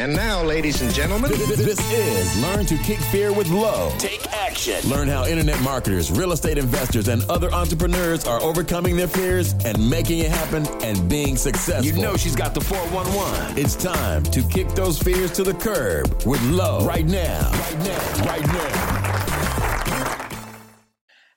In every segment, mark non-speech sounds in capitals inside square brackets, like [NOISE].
And now, ladies and gentlemen, This, this is Learn to Kick Fear with Love. Take action. Learn how internet marketers, real estate investors, and other entrepreneurs are overcoming their fears and making it happen and being successful. You know she's got the 411. it's time to kick those fears to the curb with Love right now. Right now. Right now.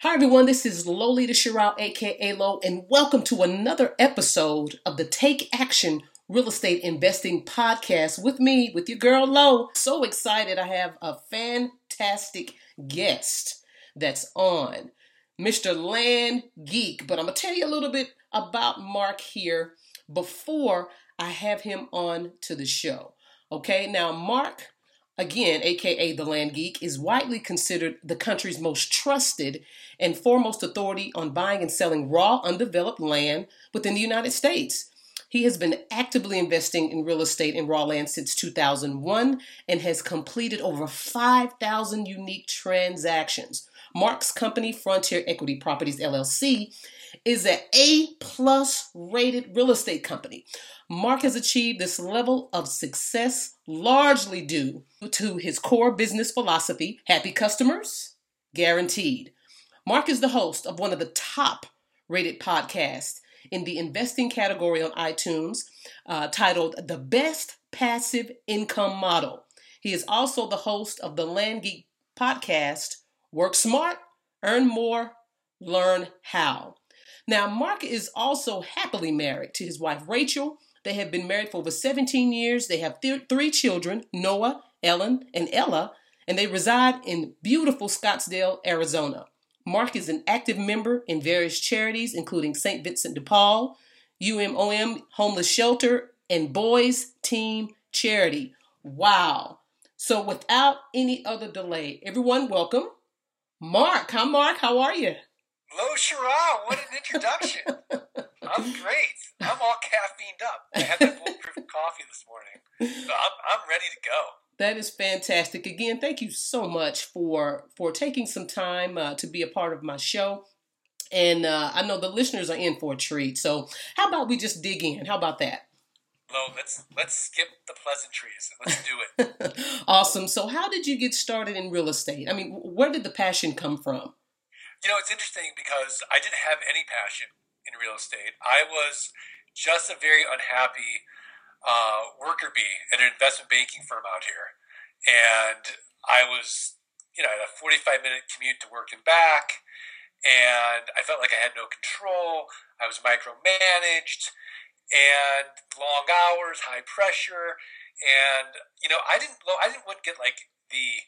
Hi, everyone. This is Lolita Sherrill, aka Lo, and welcome to another episode of the Take Action Real Estate Investing Podcast with me, with your girl Lo. So excited. I have a fantastic guest that's on, Mr. Land Geek. But I'm going to tell you a little bit about Mark here before I have him on to the show. Okay, now, Mark again, aka the Land Geek, is widely considered the country's most trusted and foremost authority on buying and selling raw, undeveloped land within the United States. He has been actively investing in real estate in raw land since 2001 and has completed over 5,000 unique transactions. Mark's company, Frontier Equity Properties LLC, is an A plus rated real estate company. Mark has achieved this level of success largely due to his core business philosophy happy customers, guaranteed. Mark is the host of one of the top rated podcasts in the investing category on iTunes uh, titled The Best Passive Income Model. He is also the host of the Land Geek podcast, Work Smart, Earn More, Learn How. Now, Mark is also happily married to his wife Rachel. They have been married for over 17 years. They have th- three children Noah, Ellen, and Ella, and they reside in beautiful Scottsdale, Arizona. Mark is an active member in various charities, including St. Vincent de Paul, UMOM Homeless Shelter, and Boys Team Charity. Wow. So, without any other delay, everyone, welcome Mark. Hi, Mark. How are you? Lo Sherrill, what an introduction. [LAUGHS] I'm great. I'm all caffeined up. I had that bulletproof [LAUGHS] coffee this morning. So I'm, I'm ready to go. That is fantastic. Again, thank you so much for for taking some time uh, to be a part of my show. And uh, I know the listeners are in for a treat. So, how about we just dig in? How about that? Lo, let's let's skip the pleasantries let's do it. [LAUGHS] awesome. So, how did you get started in real estate? I mean, where did the passion come from? You know, it's interesting because I didn't have any passion in real estate. I was just a very unhappy uh, worker bee at an investment banking firm out here. And I was, you know, I had a 45 minute commute to work and back. And I felt like I had no control. I was micromanaged and long hours, high pressure. And, you know, I didn't, I didn't want to get like the,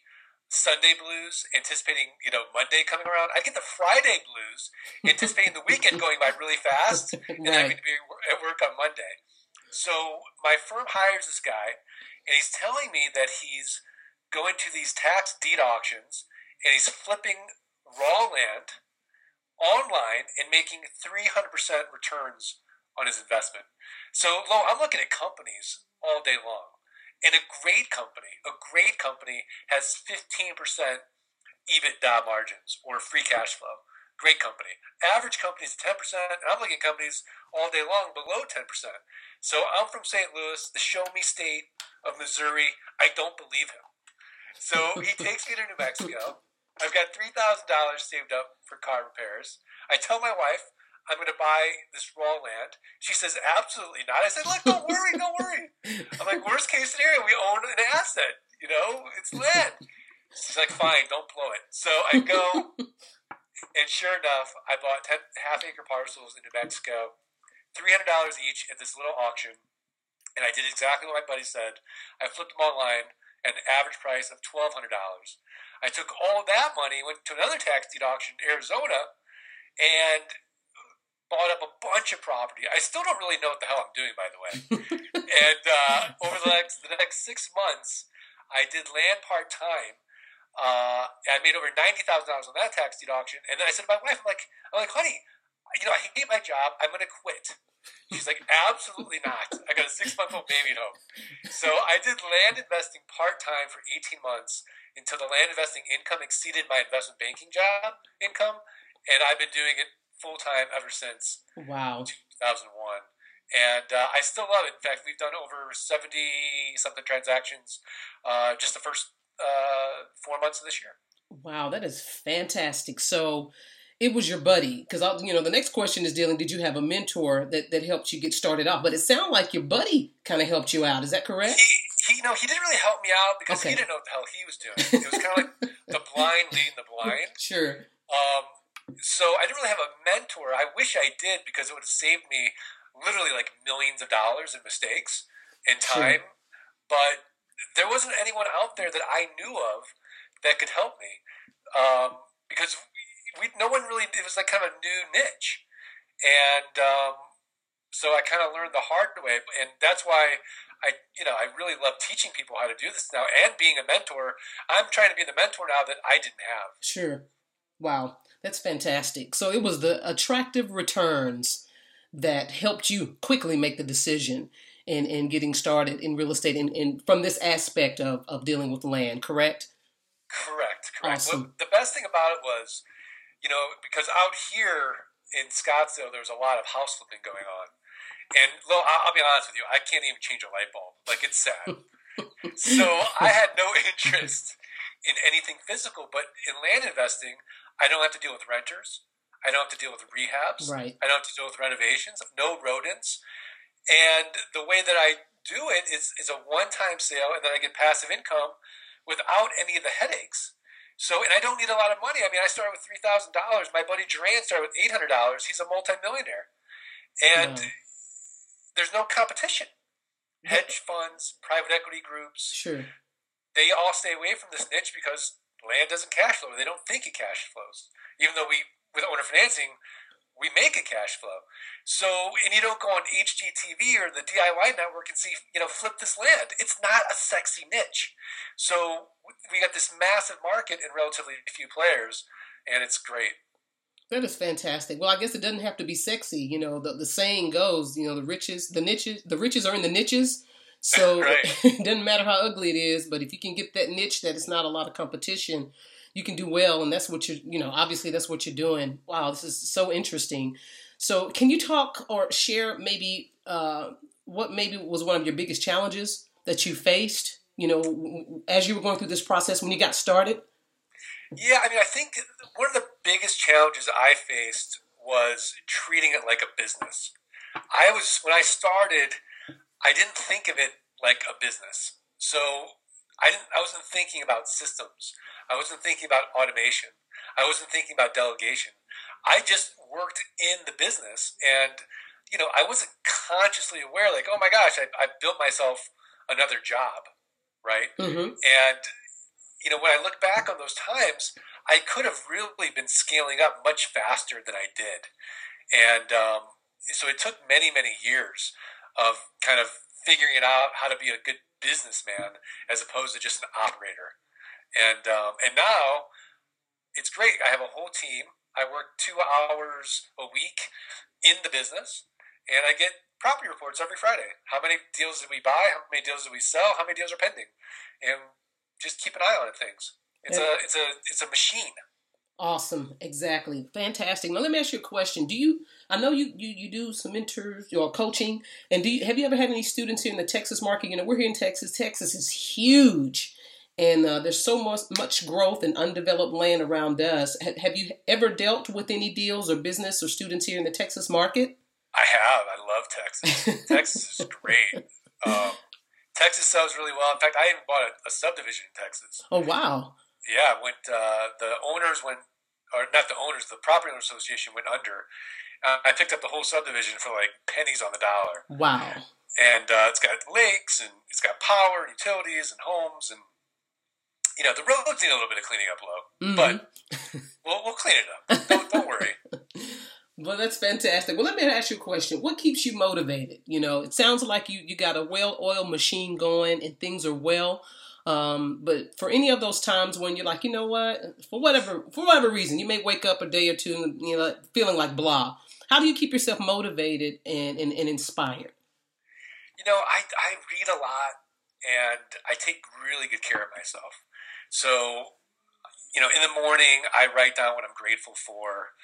Sunday blues, anticipating you know Monday coming around. I get the Friday blues, [LAUGHS] anticipating the weekend going by really fast, and Right. having to be at work on Monday. So my firm hires this guy, and he's telling me that he's going to these tax deed auctions, and he's flipping raw land online and making 300% returns on his investment. So, Lo, I'm looking at companies all day long. And a great company, a great company has 15% EBITDA margins or free cash flow. Great company. Average companies 10%, and I'm looking at companies all day long below 10%. So I'm from St. Louis, the show me state of Missouri. I don't believe him. So he [LAUGHS] takes me to New Mexico. I've got $3,000 saved up for car repairs. I tell my wife, I'm going to buy this raw land. She says, absolutely not. I said, look, don't worry, don't worry. I'm like, [LAUGHS] worst case scenario, we own an asset. You know, it's land. She's like, fine, don't blow it. So I go, and sure enough, I bought 10 half acre parcels in New Mexico, $300 each at this little auction. And I did exactly what my buddy said. I flipped them online at an average price of $1,200. I took all that money, went to another tax deed auction in Arizona, and bought up a bunch of property. I still don't really know what the hell I'm doing, by the way. [LAUGHS] and uh, over the next the next six months, I did land part time. Uh, I made over ninety thousand dollars on that tax deed auction, and then I said to my wife, "I'm like, I'm like, honey, you know, I hate my job. I'm going to quit." She's like, "Absolutely not. I got a six month old baby at home." So I did land investing part time for eighteen months until the land investing income exceeded my investment banking job income, and I've been doing it full time ever since. Wow. 2001. And uh, I still love it. In fact, we've done over 70 something transactions uh, just the first uh, four months of this year. Wow, that is fantastic. So it was your buddy because you know the next question is dealing did you have a mentor that, that helped you get started off but it sounded like your buddy kind of helped you out is that correct he, he know he didn't really help me out because okay. he didn't know what the hell he was doing it was kind of like [LAUGHS] the blind leading the blind sure um, so I didn't really have a mentor. I wish I did because it would have saved me literally like millions of dollars in mistakes and time. Sure. But there wasn't anyone out there that I knew of that could help me um, because we, no one really. It was like kind of a new niche, and um, so I kind of learned the hard way, and that's why I, you know, I really love teaching people how to do this now and being a mentor. I'm trying to be the mentor now that I didn't have. Sure. Wow. That's fantastic. So it was the attractive returns that helped you quickly make the decision in, in getting started in real estate and, and from this aspect of, of dealing with land, correct? Correct, correct. Awesome. Well, the best thing about it was, you know, because out here in Scottsdale, there's a lot of house flipping going on. And well, I'll be honest with you, I can't even change a light bulb. Like it's sad. [LAUGHS] so I had no [LAUGHS] interest in anything physical, but in land investing, I don't have to deal with renters. I don't have to deal with rehabs. Right. I don't have to deal with renovations. No rodents. And the way that I do it is, is a one time sale, and then I get passive income without any of the headaches. So, and I don't need a lot of money. I mean, I started with three thousand dollars. My buddy Duran started with eight hundred dollars. He's a multimillionaire, and there's no competition. Hedge funds, private equity groups, sure, they all stay away from this niche because land doesn't cash flow. They don't think it cash flows, even though we with owner financing we make a cash flow. So, and you don't go on HGTV or the DIY network and see, you know, flip this land. It's not a sexy niche. So we got this massive market and relatively few players, and it's great. That is fantastic. Well, I guess it doesn't have to be sexy. You know, the, the saying goes, you know, the riches, the niches, the riches are in the niches. So [LAUGHS] right. [LAUGHS] it doesn't matter how ugly it is, but if you can get that niche that it's not a lot of competition, you can do well. And that's what you're, you know, obviously that's what you're doing. Wow, this is so interesting. So can you talk or share maybe uh, what maybe was one of your biggest challenges that you faced, you know, as you were going through this process when you got started? Yeah, I mean, I think one of the biggest challenges I faced was treating it like a business. I was, when I started, I didn't think of it like a business. So I didn't. I wasn't thinking about systems. I wasn't thinking about automation. I wasn't thinking about delegation. I just worked in the business, and you know, I wasn't consciously aware. Like, oh my gosh, I, I built myself another job, right? Mm-hmm. And you know, when I look back on those times, I could have really been scaling up much faster than I did, and um, so it took many, many years of kind of figuring it out how to be a good businessman as opposed to just an operator. And um, and now it's great. I have a whole team. I work two hours a week in the business, and I get property reports every Friday. How many deals did we buy? How many deals did we sell? How many deals are pending? And just keep an eye on things. It's a it's a it's a machine. Awesome, exactly, fantastic. Now let me ask you a question. Do you? I know you you, you do some mentors or coaching, and do you have you ever had any students here in the Texas market? You know, we're here in Texas. Texas is huge, and uh, there's so much much growth and undeveloped land around us. Have, have you ever dealt with any deals or business or students here in the Texas market? I have. I love Texas. Texas is [LAUGHS] great. Um, Texas sells really well. In fact, I even bought a, a subdivision in Texas. Oh wow! Yeah, went uh, the owners went, or not the owners, the property owner association went under. Uh, I picked up the whole subdivision for like pennies on the dollar. Wow! And uh, it's got lakes and it's got power and utilities and homes and you know the roads need a little bit of cleaning up Lo, mm-hmm. but we'll we'll clean it up. Don't, don't worry. [LAUGHS] Well, that's fantastic. Well, let me ask you a question. What keeps you motivated? You know, it sounds like you you got a well-oiled machine going and things are well. Um, but for any of those times when you're like, you know what, for whatever for whatever reason, you may wake up a day or two and you know feeling like blah. How do you keep yourself motivated and, and, and inspired? You know, I I read a lot and I take really good care of myself. So, you know, in the morning I write down what I'm grateful for.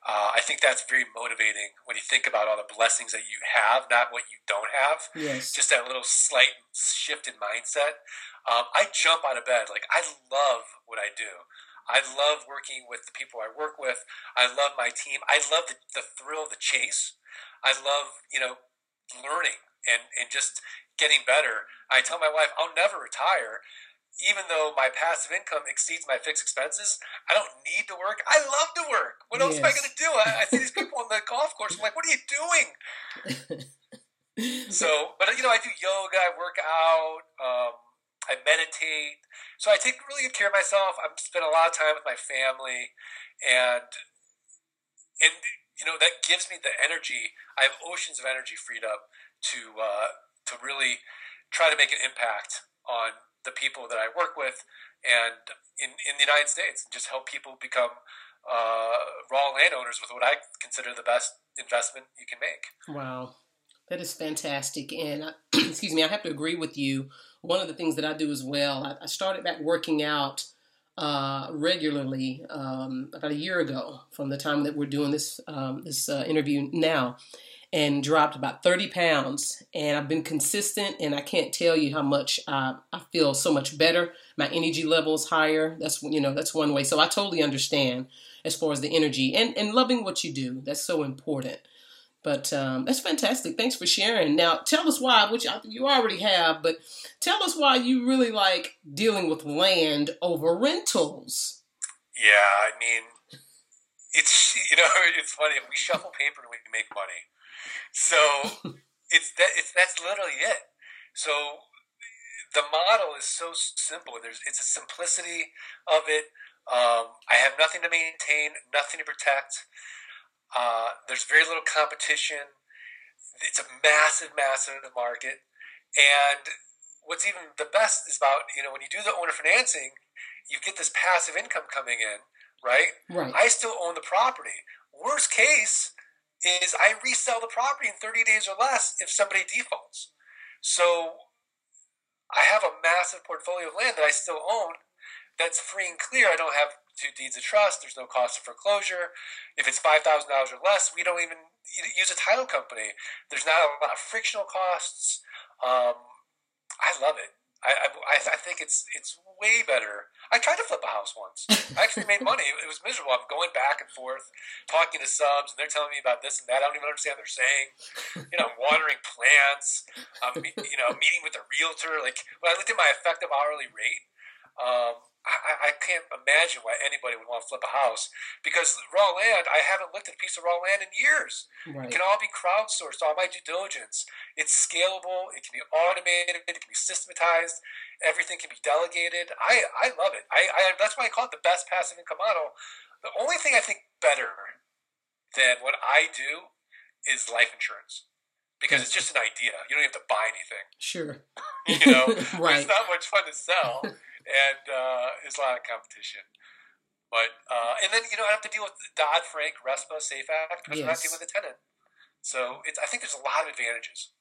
Uh, I think that's very motivating when you think about all the blessings that you have, not what you don't have. Yes. Just that little slight shift in mindset. Um, I jump out of bed. Like, I love what I do. I love working with the people I work with. I love my team. I love the, the thrill of the chase. I love, you know, learning and, and just getting better. I tell my wife, I'll never retire even though my passive income exceeds my fixed expenses, I don't need to work. I love to work. What else yes. am I going to do? I, I, see these people on the golf course. I'm like, what are you doing? [LAUGHS] so, but you know, I do yoga, I work out, um, I meditate. So I take really good care of myself. I spend a lot of time with my family, and and you know that gives me the energy. I have oceans of energy freed up to uh, to really try to make an impact on the people that I work with and in, in the United States and just help people become uh, raw landowners with what I consider the best investment you can make. Wow. That is fantastic. And I, [CLEARS THROAT] excuse me, I have to agree with you. One of the things that I do as well, I, I started back working out uh, regularly um, about a year ago from the time that we're doing this um, this uh, interview now and dropped about 30 pounds. And I've been consistent, and I can't tell you how much uh, I feel so much better. My energy level is higher. That's you know that's one way. So I totally understand as far as the energy and and loving what you do. That's so important. But um, that's fantastic. Thanks for sharing. Now, tell us why, which you already have, but tell us why you really like dealing with land over rentals. Yeah, I mean, it's you know, [LAUGHS] it's funny. We shuffle paper and we make money. So [LAUGHS] it's that it's that's literally it. So the model is so simple. There's it's a simplicity of it. Um, I have nothing to maintain, nothing to protect. Uh, there's very little competition. It's a massive, massive market. And what's even the best is about you know when you do the owner financing, you get this passive income coming in, right? Right. I still own the property. Worst case, is I resell the property in 30 days or less if somebody defaults. So I have a massive portfolio of land that I still own that's free and clear. I don't have two deeds of trust. There's no cost of foreclosure. If it's $5,000 or less, we don't even use a title company. There's not a lot of frictional costs. Um, I love it. I, I, I think it's it's way better. I tried to flip a house once. I actually made money. It was miserable. I'm going back and forth, talking to subs, and they're telling me about this and that. I don't even understand what they're saying. You know, I'm watering plants. I'm, you know, meeting with a realtor. Like when I looked at my effective hourly rate, um, I, I, can't imagine why anybody would want to flip a house because raw land. I haven't looked at a piece of raw land in years. Right. It can all be crowdsourced. All my due diligence. It's scalable. It can be automated. It can be systematized. Everything can be delegated. I, I love it. I, I that's why I call it the best passive income model. The only thing I think better than what I do is life insurance because it's just an idea. You don't have to buy anything. Sure. you know, [LAUGHS] right. it's not much fun to sell [LAUGHS] and uh, there's a lot of competition. But uh, and then you know I have to deal with Dodd Frank, RESPA, Safe Act because yes. we're not dealing with a tenant. So it's, I think there's a lot of advantages.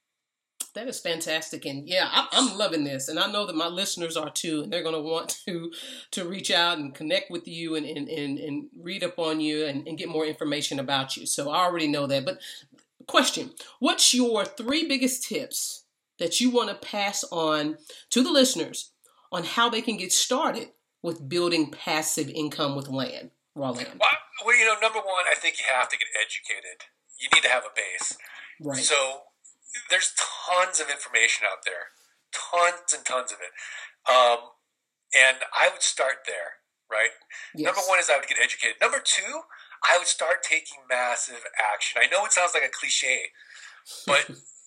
That is fantastic, and yeah, I, I'm loving this, and I know that my listeners are too, and they're going to want to to reach out and connect with you and and, and, and read up on you and, and get more information about you. So I already know that. But question: What's your three biggest tips that you want to pass on to the listeners on how they can get started with building passive income with land, raw land? Well, well, you know, number one, I think you have to get educated. You need to have a base. Right. So there's tons of information out there, tons and tons of it. Um, and I would start there, right? Yes. Number one is I would get educated. Number two, I would start taking massive action. I know it sounds like a cliche, but [LAUGHS]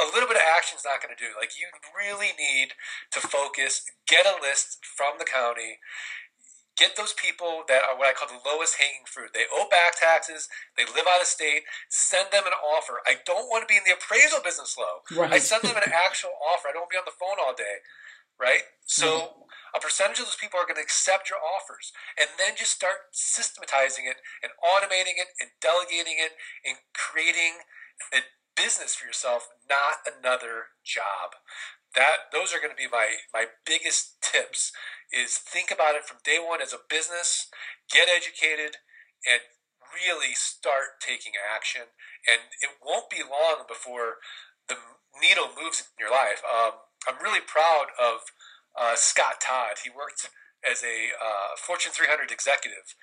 a little bit of action is not going to do. Like you really need to focus, get a list from the county, get those people that are what I call the lowest hanging fruit. They owe back taxes, they live out of state, send them an offer. I don't want to be in the appraisal business Lo. Right. I send them an actual offer. I don't want to be on the phone all day. Right? So mm-hmm. a percentage of those people are going to accept your offers and then just start systematizing it and automating it and delegating it and creating a business for yourself, not another job. That those are going to be my my biggest tips is think about it from day one as a business, get educated, and really start taking action. And it won't be long before the needle moves in your life. Um, I'm really proud of uh, Scott Todd. He worked as a uh, Fortune 300 executive.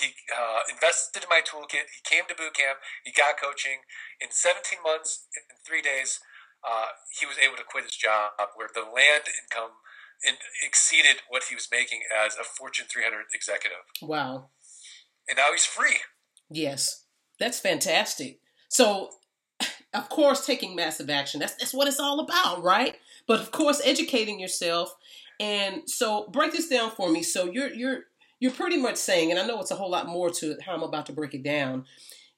He uh, invested in my toolkit. He came to boot camp. He got coaching. In 17 months, in three days, uh, he was able to quit his job where the land income in, exceeded what he was making as a Fortune 300 executive. Wow. And now he's free. Yes, that's fantastic. So, [CLEARS THROAT] of course, taking massive action. That's that's what it's all about, right? But of course, educating yourself. And so, break this down for me. So you're you're you're pretty much saying, and I know it's a whole lot more to it, how I'm about to break it down.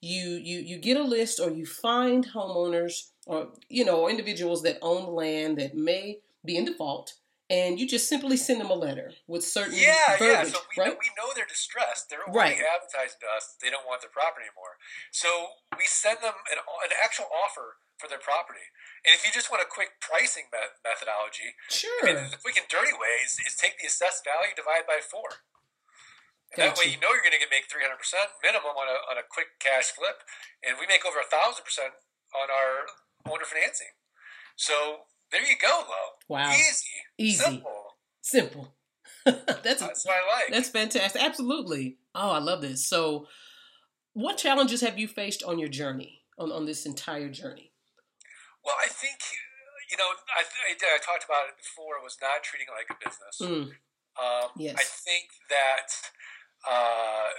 You you you get a list, or you find homeowners, or you know, individuals that own land that may be in default, and you just simply send them a letter with certain Yeah, yeah. So we, right? know, we know they're distressed. They're Right. already advertising to us they don't want their property anymore. So we send them an, an actual offer for their property. And if you just want a quick pricing me- methodology, sure. I mean, the quick and dirty way is, is take the assessed value divide by four. That way you know you're going to get make 300% minimum on a, on a quick cash flip. And we make over a 1,000% on our owner financing. So there you go, Lo. Wow. Easy. Easy. Simple. Simple. [LAUGHS] that's That's what I like. that's fantastic. Absolutely. Oh, I love this. So, what challenges have you faced on your journey, on, on this entire journey? Well, I think you know I, I. I talked about it before. It was not treating it like a business. Mm, Um, Yes. I think that uh,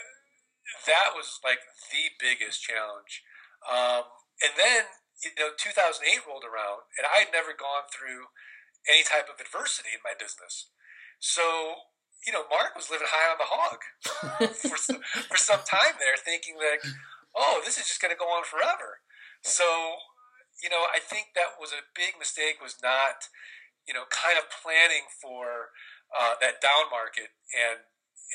that was like the biggest challenge. Um, and then you know, 2008 rolled around, and I had never gone through any type of adversity in my business. So you know, Mark was living high on the hog [LAUGHS] for some, for some time there, thinking like, oh, this is just going to go on forever. So you know, I think that was a big mistake. Was not you know, kind of planning for uh, that down market and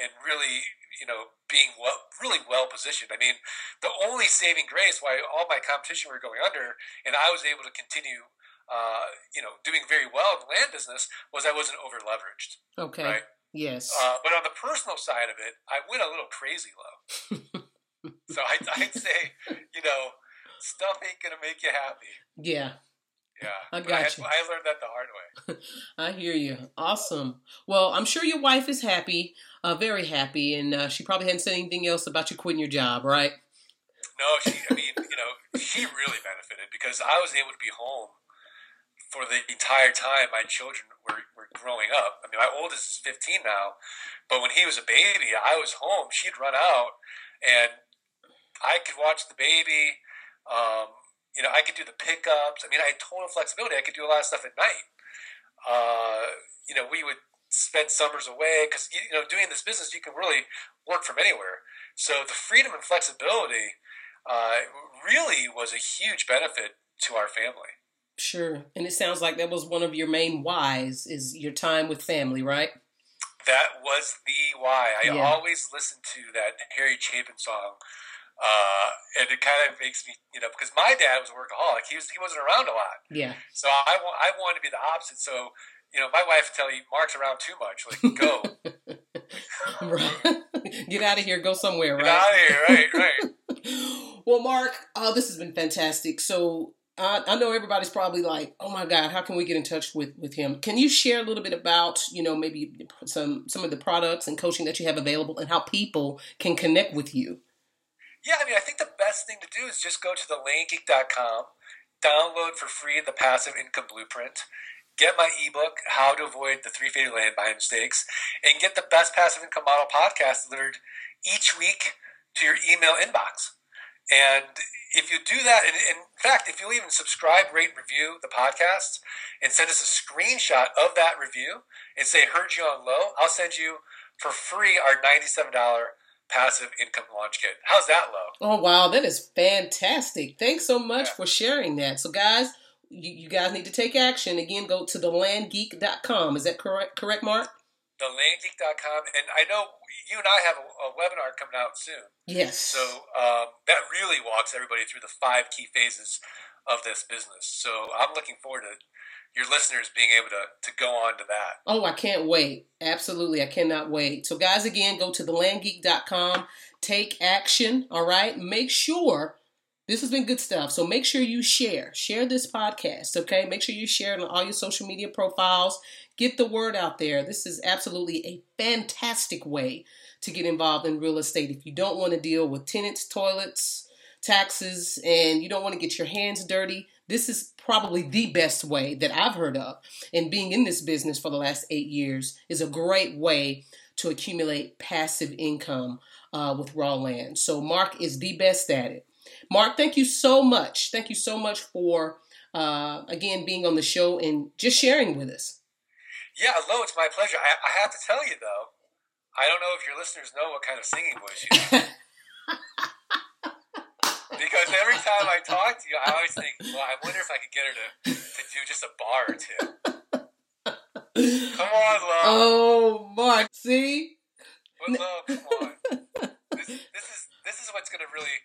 and really, you know, being well, really well positioned. I mean, the only saving grace why all my competition were going under, and I was able to continue, uh, you know, doing very well in the land business was I wasn't over leveraged. okay. Right. Yes. Uh, but on the personal side of it, I went a little crazy Lo. [LAUGHS] so I, I'd say, you know, stuff ain't gonna make you happy. yeah. Yeah, I got had- you. I learned that the hard way. [LAUGHS] I hear you. Awesome. Well, I'm sure your wife is happy, uh, very happy, and uh, she probably hadn't said anything else about you quitting your job, right? No, she. I mean, you know, she really benefited because I was able to be home for the entire time my children were, were growing up. I mean, my oldest is 15 now, but when he was a baby, I was home. She'd run out, and I could watch the baby. Um, you know, I could do the pickups. I mean, I had total flexibility. I could do a lot of stuff at night. Uh, you know, we would spend summers away because you know, doing this business, you can really work from anywhere. So the freedom and flexibility uh, really was a huge benefit to our family. Sure. And it sounds like that was one of your main whys is your time with family, right? That was the why. I Yeah. always listened to that Harry Chapin song, Uh, and it kind of makes me, you know, because my dad was a workaholic. He was he wasn't around a lot. Yeah. So I want I wanted to be the opposite. So you know, my wife would tell you Mark's around too much. Like [LAUGHS] go, get out of here, go somewhere, get right? out of here, right, right. [LAUGHS] well, Mark, oh, this has been fantastic. So I, I know everybody's probably like, "Oh my God, how can we get in touch with with him?" Can you share a little bit about, you know, maybe some some of the products and coaching that you have available, and how people can connect with you? Yeah, I mean, I think the best thing to do is just go to the landgeek.com, download for free the Passive Income Blueprint, get my ebook, How to Avoid the Three Fatal Land Buy Mistakes, and get the Best Passive Income Model podcast delivered each week to your email inbox. And if you do that, and in fact, if you'll even subscribe, rate, review the podcast, and send us a screenshot of that review and say, heard you on Lo, I'll send you for free our $97 passive income launch kit. How's that Lo? Oh wow, that is fantastic! Thanks so much yeah. for sharing that. So guys, you, you, guys need to take action. Again, go to thelandgeek.com. Is that correct? Correct, Mark? Thelandgeek.com, and I know you and I have a, a webinar coming out soon. Yes. So um, that really walks everybody through the five key phases of this business. So I'm looking forward to your listeners being able to, to go on to that. Oh, I can't wait. Absolutely. I cannot wait. So, guys, again, go to thelandgeek.com, take action. All right. Make sure this has been good stuff. So, make sure you share. Share this podcast. Okay. Make sure you share it on all your social media profiles. Get the word out there. This is absolutely a fantastic way to get involved in real estate. If you don't want to deal with tenants, toilets, taxes, and you don't want to get your hands dirty, this is probably the best way that I've heard of. And being in this business for the last eight years is a great way to accumulate passive income uh, with raw land. So Mark is the best at it. Mark, thank you so much. Thank you so much for uh, again being on the show and just sharing with us. Yeah, hello. it's my pleasure. I, I have to tell you though, I don't know if your listeners know what kind of singing voice you have. [LAUGHS] because every time I talk to you, I always think, well, I wonder if I could get her to, to do just a bar or two. Come on, love. Oh, Mark, see? But love, come on. This, this is this is what's going to really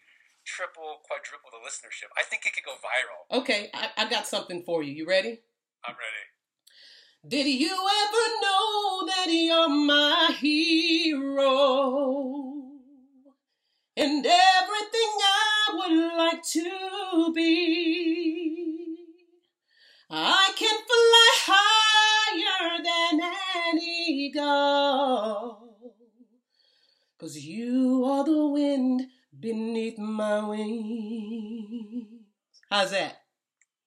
triple, quadruple the listenership. I think it could go viral. Okay, I, I got something for you. You ready? I'm ready. Did you ever know to be. I can fly higher than an eagle. Cause you are the wind beneath my wings. How's that?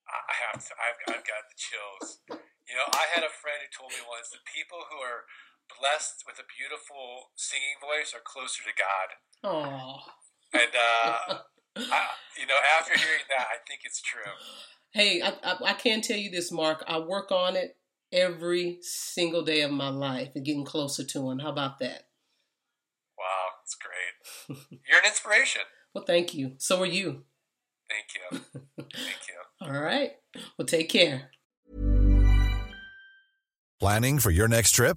I have to, I've, I've got the chills. You know, I had a friend who told me once that people who are blessed with a beautiful singing voice are closer to God. Oh. And uh, [LAUGHS] I, you know, after hearing that, I think it's true. Hey, I, I, I can tell you this, Mark. I work on it every single day of my life and getting closer to Him. How about that? Wow, that's great. [LAUGHS] You're an inspiration. well, thank you. So are you. Thank you. [LAUGHS] Thank you. All right. Well, take care. Planning for your next trip?